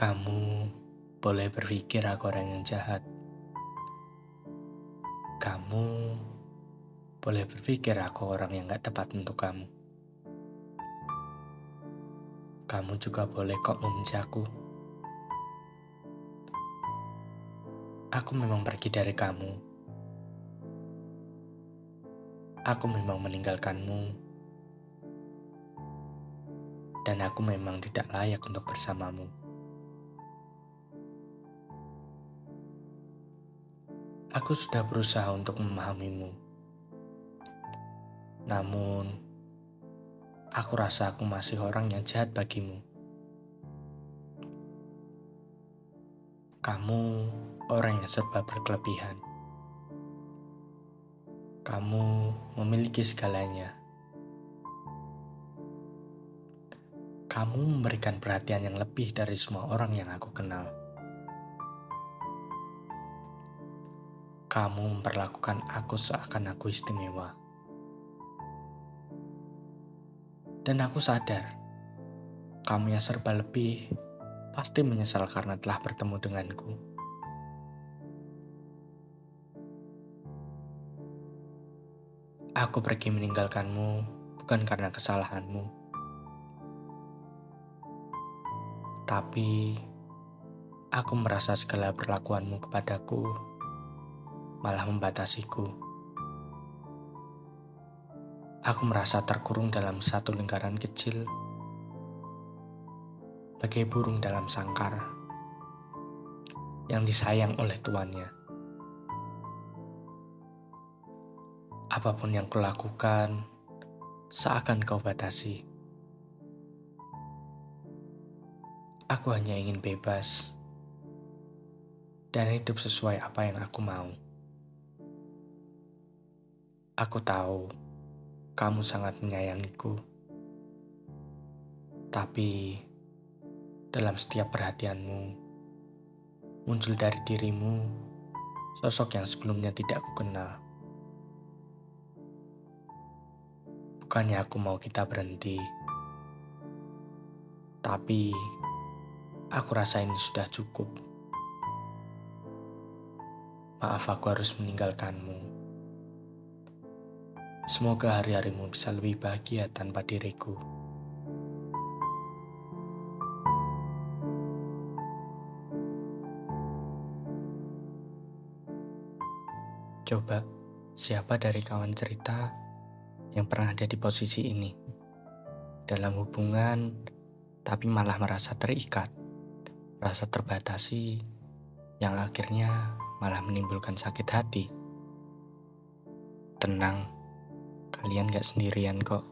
Kamu boleh berpikir aku orang yang jahat. Kamu boleh berpikir aku orang yang gak tepat untuk kamu. Kamu juga boleh kok membenci aku. Aku memang pergi dari kamu. Aku memang meninggalkanmu. Dan aku memang tidak layak untuk bersamamu. Aku sudah berusaha untuk memahamimu. Namun, aku rasa aku masih orang yang jahat bagimu. Kamu orang yang serba berkelebihan. Kamu memiliki segalanya. Kamu memberikan perhatian yang lebih dari semua orang yang aku kenal. Kamu memperlakukan aku seakan aku istimewa. Dan aku sadar, kamu yang serba lebih pasti menyesal karena telah bertemu denganku. Aku pergi meninggalkanmu bukan karena kesalahanmu, tapi aku merasa segala perlakuanmu kepadaku malah membatasiku. Aku merasa terkurung dalam satu lingkaran kecil, bagai burung dalam sangkar yang disayang oleh tuannya. Apa pun yang kulakukan, seakan kau batasi. Aku hanya ingin bebas dan hidup sesuai apa yang aku mau. Aku tahu kamu sangat menyayangiku, tapi dalam setiap perhatianmu muncul dari dirimu sosok yang sebelumnya tidak aku kenal. Bukannya aku mau kita berhenti, tapi aku rasa ini sudah cukup. Maaf, aku harus meninggalkanmu. Semoga hari-harimu bisa lebih bahagia tanpa diriku. Coba, siapa dari kawan cerita yang pernah ada di posisi ini? Dalam hubungan, tapi malah merasa terikat, merasa terbatasi, yang akhirnya malah menimbulkan sakit hati. Tenang, Kalian gak sendirian kok.